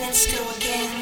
let's go again.